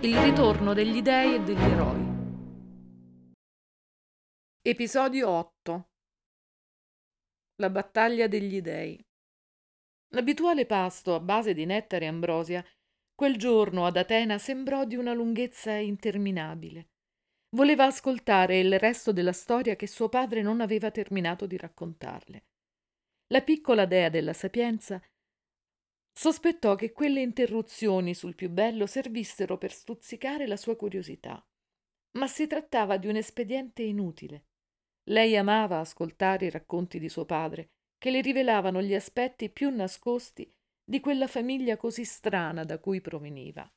Il ritorno degli dei e degli eroi. Episodio 8 La battaglia degli dei. L'abituale pasto a base di nettare e ambrosia quel giorno ad Atena sembrò di una lunghezza interminabile. Voleva ascoltare il resto della storia che suo padre non aveva terminato di raccontarle. La piccola dea della sapienza sospettò che quelle interruzioni sul più bello servissero per stuzzicare la sua curiosità. Ma si trattava di un espediente inutile. Lei amava ascoltare i racconti di suo padre, che le rivelavano gli aspetti più nascosti di quella famiglia così strana da cui proveniva.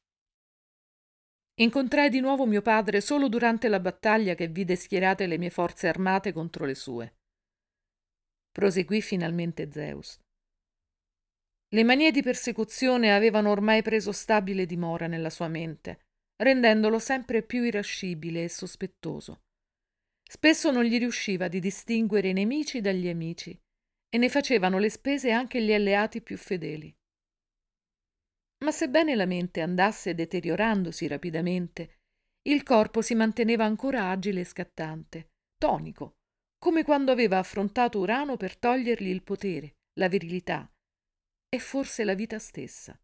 Incontrai di nuovo mio padre solo durante la battaglia che vide schierate le mie forze armate contro le sue. Proseguì finalmente Zeus. Le manie di persecuzione avevano ormai preso stabile dimora nella sua mente, rendendolo sempre più irascibile e sospettoso. Spesso non gli riusciva di distinguere i nemici dagli amici e ne facevano le spese anche gli alleati più fedeli. Ma sebbene la mente andasse deteriorandosi rapidamente, il corpo si manteneva ancora agile e scattante, tonico, come quando aveva affrontato Urano per togliergli il potere, la virilità, e forse la vita stessa.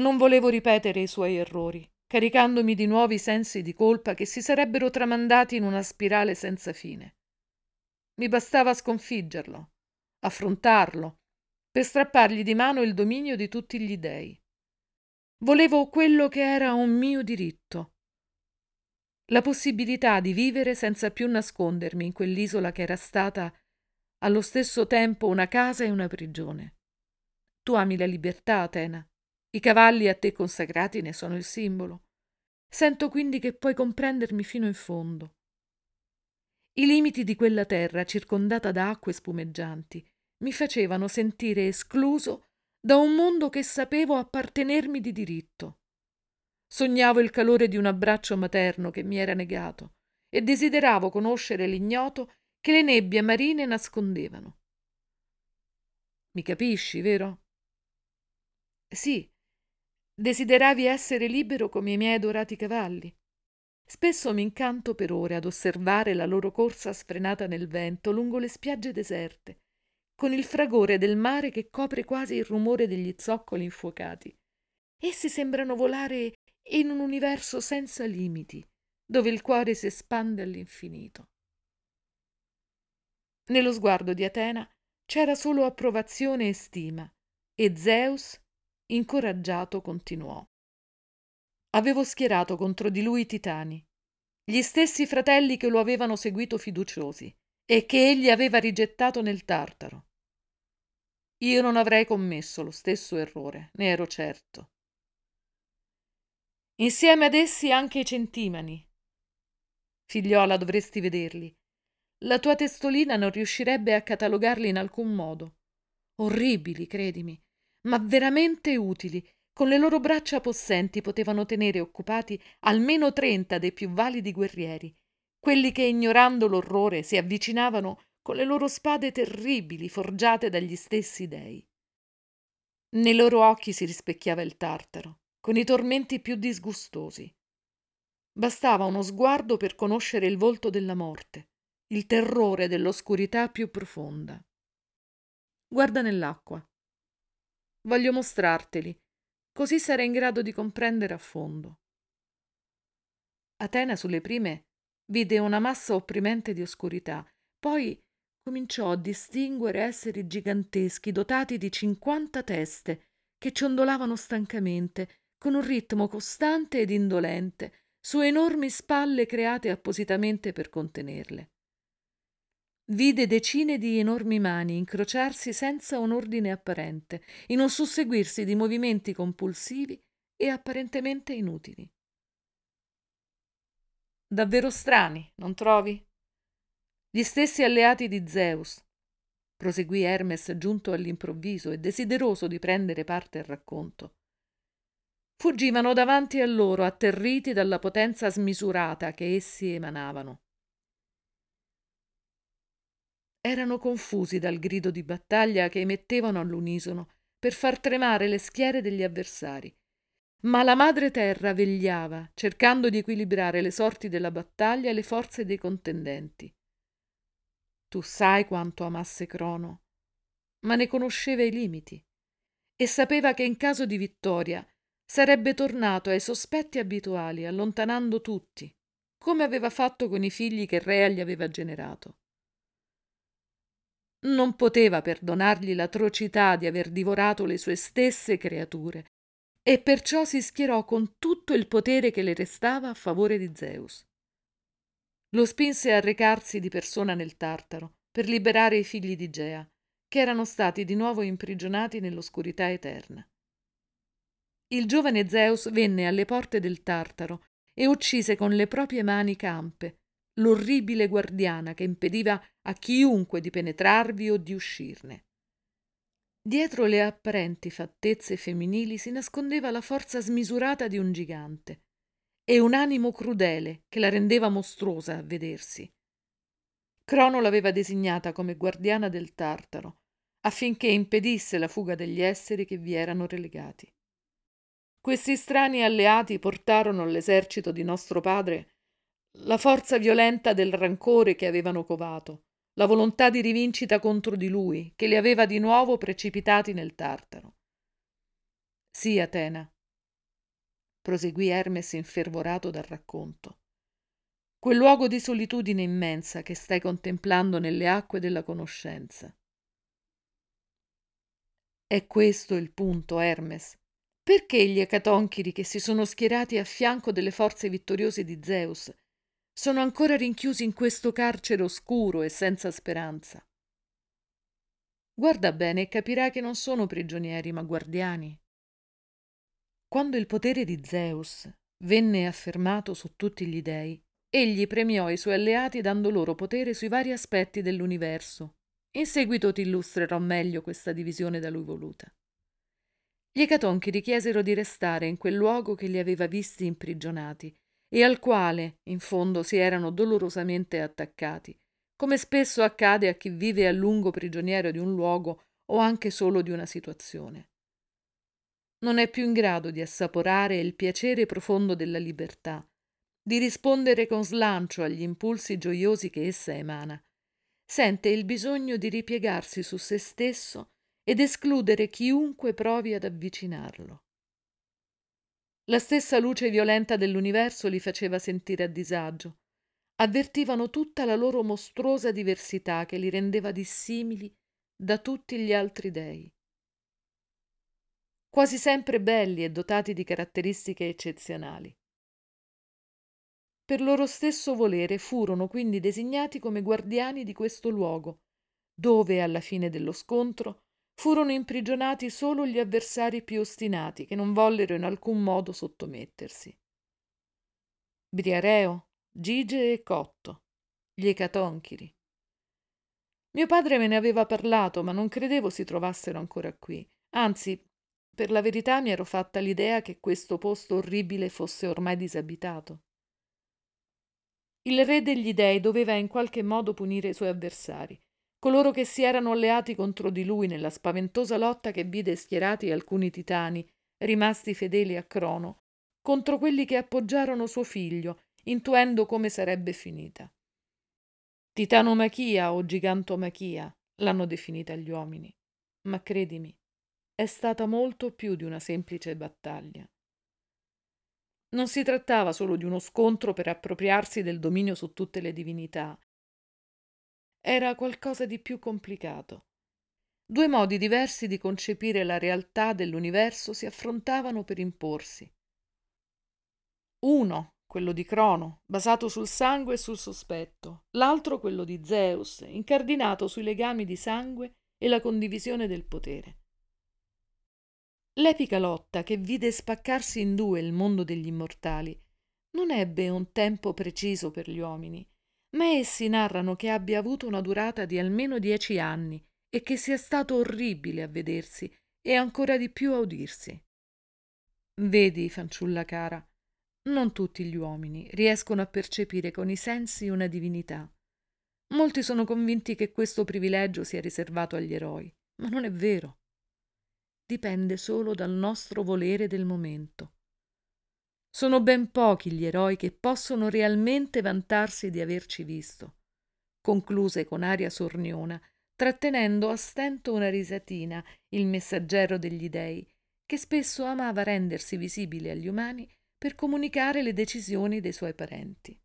Non volevo ripetere i suoi errori, caricandomi di nuovi sensi di colpa che si sarebbero tramandati in una spirale senza fine. Mi bastava sconfiggerlo, affrontarlo, per strappargli di mano il dominio di tutti gli dei. Volevo quello che era un mio diritto, la possibilità di vivere senza più nascondermi in quell'isola che era stata allo stesso tempo una casa e una prigione. Tu ami la libertà, Atena. I cavalli a te consacrati ne sono il simbolo. Sento quindi che puoi comprendermi fino in fondo. I limiti di quella terra circondata da acque spumeggianti mi facevano sentire escluso da un mondo che sapevo appartenermi di diritto. Sognavo il calore di un abbraccio materno che mi era negato e desideravo conoscere l'ignoto che le nebbie marine nascondevano. Mi capisci, vero? Sì, desideravi essere libero come i miei adorati cavalli. Spesso mi incanto per ore ad osservare la loro corsa sfrenata nel vento lungo le spiagge deserte, con il fragore del mare che copre quasi il rumore degli zoccoli infuocati. Essi sembrano volare in un universo senza limiti, dove il cuore si espande all'infinito. Nello sguardo di Atena c'era solo approvazione e stima, e Zeus, incoraggiato, continuò. Avevo schierato contro di lui i titani, gli stessi fratelli che lo avevano seguito fiduciosi e che egli aveva rigettato nel Tartaro. Io non avrei commesso lo stesso errore, ne ero certo. Insieme ad essi anche i centimani. Figliola, dovresti vederli. La tua testolina non riuscirebbe a catalogarli in alcun modo. Orribili, credimi, ma veramente utili. Con le loro braccia possenti potevano tenere occupati almeno trenta dei più validi guerrieri, quelli che, ignorando l'orrore, si avvicinavano con le loro spade terribili forgiate dagli stessi dei. Nei loro occhi si rispecchiava il tartaro, con i tormenti più disgustosi. Bastava uno sguardo per conoscere il volto della morte, il terrore dell'oscurità più profonda. Guarda nell'acqua. Voglio mostrarteli, così sarai in grado di comprendere a fondo. Atena sulle prime vide una massa opprimente di oscurità, poi cominciò a distinguere esseri giganteschi dotati di cinquanta teste che ciondolavano stancamente, con un ritmo costante ed indolente, su enormi spalle create appositamente per contenerle. Vide decine di enormi mani incrociarsi senza un ordine apparente, in un susseguirsi di movimenti compulsivi e apparentemente inutili. Davvero strani, non trovi? Gli stessi alleati di Zeus, proseguì Hermes giunto all'improvviso e desideroso di prendere parte al racconto. Fuggivano davanti a loro, atterriti dalla potenza smisurata che essi emanavano. Erano confusi dal grido di battaglia che emettevano all'unisono, per far tremare le schiere degli avversari. Ma la madre terra vegliava, cercando di equilibrare le sorti della battaglia e le forze dei contendenti. Tu sai quanto amasse Crono, ma ne conosceva i limiti e sapeva che in caso di vittoria sarebbe tornato ai sospetti abituali, allontanando tutti, come aveva fatto con i figli che Rea gli aveva generato. Non poteva perdonargli l'atrocità di aver divorato le sue stesse creature e perciò si schierò con tutto il potere che le restava a favore di Zeus. Lo spinse a recarsi di persona nel Tartaro per liberare i figli di Gea, che erano stati di nuovo imprigionati nell'oscurità eterna. Il giovane Zeus venne alle porte del Tartaro e uccise con le proprie mani campe l'orribile guardiana che impediva a chiunque di penetrarvi o di uscirne. Dietro le apparenti fattezze femminili si nascondeva la forza smisurata di un gigante e un animo crudele che la rendeva mostruosa a vedersi. Crono l'aveva designata come guardiana del Tartaro affinché impedisse la fuga degli esseri che vi erano relegati. Questi strani alleati portarono all'esercito di nostro padre la forza violenta del rancore che avevano covato, la volontà di rivincita contro di lui, che li aveva di nuovo precipitati nel Tartaro. Sì, Atena, proseguì Hermes infervorato dal racconto. Quel luogo di solitudine immensa che stai contemplando nelle acque della conoscenza. È questo il punto, Hermes. Perché gli ecatonchiri che si sono schierati a fianco delle forze vittoriose di Zeus sono ancora rinchiusi in questo carcere oscuro e senza speranza? Guarda bene e capirai che non sono prigionieri, ma guardiani. Quando il potere di Zeus venne affermato su tutti gli dei, egli premiò i suoi alleati dando loro potere sui vari aspetti dell'universo. In seguito ti illustrerò meglio questa divisione da lui voluta. Gli ecatonchi richiesero di restare in quel luogo che li aveva visti imprigionati e al quale, in fondo, si erano dolorosamente attaccati, come spesso accade a chi vive a lungo prigioniero di un luogo o anche solo di una situazione. Non è più in grado di assaporare il piacere profondo della libertà, di rispondere con slancio agli impulsi gioiosi che essa emana. Sente il bisogno di ripiegarsi su se stesso ed escludere chiunque provi ad avvicinarlo. La stessa luce violenta dell'universo li faceva sentire a disagio. Avvertivano tutta la loro mostruosa diversità che li rendeva dissimili da tutti gli altri dei. Quasi sempre belli e dotati di caratteristiche eccezionali. Per loro stesso volere furono quindi designati come guardiani di questo luogo, dove alla fine dello scontro furono imprigionati solo gli avversari più ostinati che non vollero in alcun modo sottomettersi. Briareo, Gige e Cotto, gli ecatonchiri. Mio padre me ne aveva parlato, ma non credevo si trovassero ancora qui. Anzi, per la verità mi ero fatta l'idea che questo posto orribile fosse ormai disabitato. Il re degli dei doveva in qualche modo punire i suoi avversari coloro che si erano alleati contro di lui nella spaventosa lotta che vide schierati alcuni titani, rimasti fedeli a Crono, contro quelli che appoggiarono suo figlio, intuendo come sarebbe finita. Titanomachia o gigantomachia l'hanno definita gli uomini, ma credimi, è stata molto più di una semplice battaglia. Non si trattava solo di uno scontro per appropriarsi del dominio su tutte le divinità, era qualcosa di più complicato. Due modi diversi di concepire la realtà dell'universo si affrontavano per imporsi. Uno, quello di Crono, basato sul sangue e sul sospetto, l'altro quello di Zeus, incardinato sui legami di sangue e la condivisione del potere. L'epica lotta che vide spaccarsi in due il mondo degli immortali non ebbe un tempo preciso per gli uomini, ma essi narrano che abbia avuto una durata di almeno dieci anni e che sia stato orribile a vedersi e ancora di più a udirsi. Vedi, fanciulla cara, non tutti gli uomini riescono a percepire con i sensi una divinità. Molti sono convinti che questo privilegio sia riservato agli eroi, ma non è vero. dipende solo dal nostro volere del momento. Sono ben pochi gli eroi che possono realmente vantarsi di averci visto, concluse con aria sorniona, trattenendo a stento una risatina il messaggero degli dei, che spesso amava rendersi visibile agli umani per comunicare le decisioni dei suoi parenti.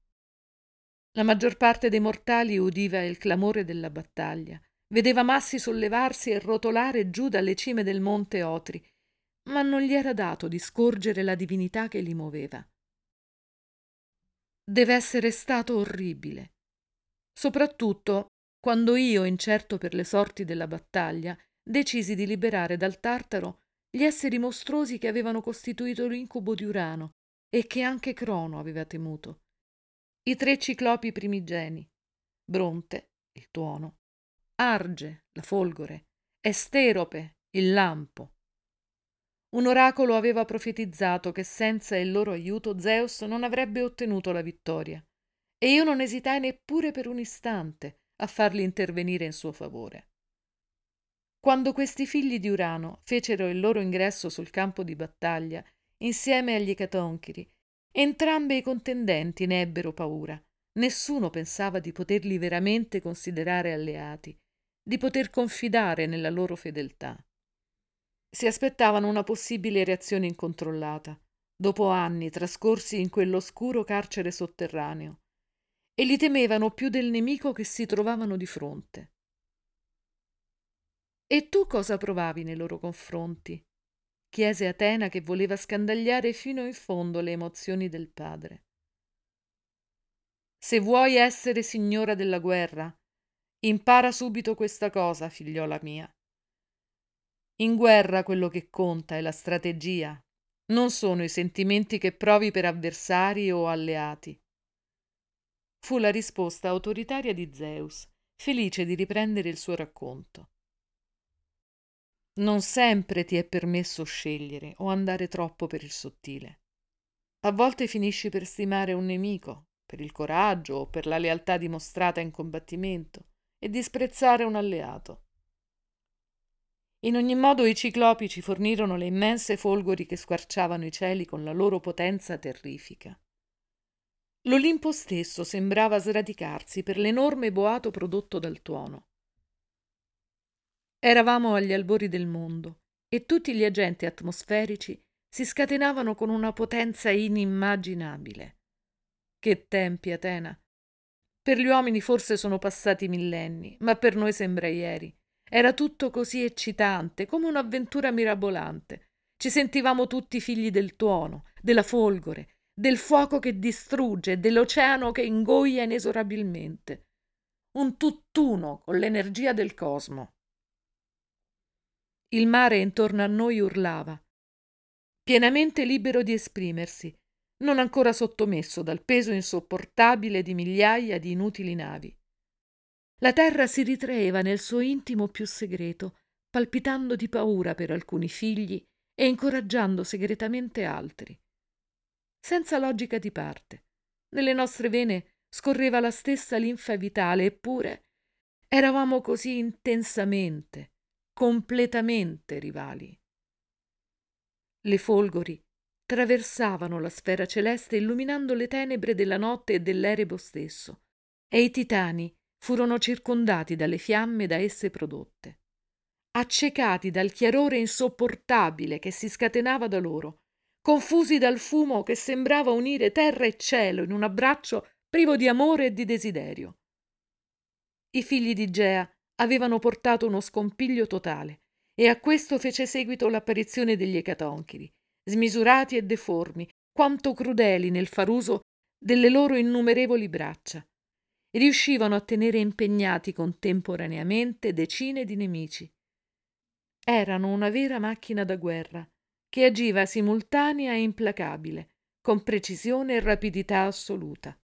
La maggior parte dei mortali udiva il clamore della battaglia, vedeva massi sollevarsi e rotolare giù dalle cime del monte Otri, ma non gli era dato di scorgere la divinità che li muoveva. Deve essere stato orribile, soprattutto quando io, incerto per le sorti della battaglia, decisi di liberare dal Tartaro gli esseri mostruosi che avevano costituito l'incubo di Urano e che anche Crono aveva temuto. I tre ciclopi primigeni, Bronte, il tuono, Arge, la folgore, e Sterope, il lampo. Un oracolo aveva profetizzato che senza il loro aiuto Zeus non avrebbe ottenuto la vittoria, e io non esitai neppure per un istante a farli intervenire in suo favore. Quando questi figli di Urano fecero il loro ingresso sul campo di battaglia insieme agli Catonchiri. Entrambi i contendenti ne ebbero paura. Nessuno pensava di poterli veramente considerare alleati, di poter confidare nella loro fedeltà. Si aspettavano una possibile reazione incontrollata, dopo anni trascorsi in quell'oscuro carcere sotterraneo, e li temevano più del nemico che si trovavano di fronte. E tu cosa provavi nei loro confronti? chiese Atena che voleva scandagliare fino in fondo le emozioni del padre. Se vuoi essere signora della guerra, impara subito questa cosa, figliola mia. In guerra quello che conta è la strategia, non sono i sentimenti che provi per avversari o alleati. Fu la risposta autoritaria di Zeus, felice di riprendere il suo racconto. Non sempre ti è permesso scegliere o andare troppo per il sottile. A volte finisci per stimare un nemico, per il coraggio o per la lealtà dimostrata in combattimento, e disprezzare un alleato. In ogni modo i ciclopi ci fornirono le immense folgori che squarciavano i cieli con la loro potenza terrifica. L'Olimpo stesso sembrava sradicarsi per l'enorme boato prodotto dal tuono. Eravamo agli albori del mondo e tutti gli agenti atmosferici si scatenavano con una potenza inimmaginabile. Che tempi, Atena! Per gli uomini forse sono passati millenni, ma per noi sembra ieri. Era tutto così eccitante, come un'avventura mirabolante. Ci sentivamo tutti figli del tuono, della folgore, del fuoco che distrugge, dell'oceano che ingoia inesorabilmente. Un tutt'uno con l'energia del cosmo. Il mare intorno a noi urlava, pienamente libero di esprimersi, non ancora sottomesso dal peso insopportabile di migliaia di inutili navi. La terra si ritraeva nel suo intimo più segreto, palpitando di paura per alcuni figli e incoraggiando segretamente altri. Senza logica di parte. Nelle nostre vene scorreva la stessa linfa vitale, eppure eravamo così intensamente, completamente rivali. Le folgori traversavano la sfera celeste illuminando le tenebre della notte e dell'erebo stesso, e i titani furono circondati dalle fiamme da esse prodotte. Accecati dal chiarore insopportabile che si scatenava da loro, confusi dal fumo che sembrava unire terra e cielo in un abbraccio privo di amore e di desiderio. I figli di Gea avevano portato uno scompiglio totale e a questo fece seguito l'apparizione degli ecatonchiri, smisurati e deformi, quanto crudeli nel far uso delle loro innumerevoli braccia. Riuscivano a tenere impegnati contemporaneamente decine di nemici. Erano una vera macchina da guerra, che agiva simultanea e implacabile, con precisione e rapidità assoluta.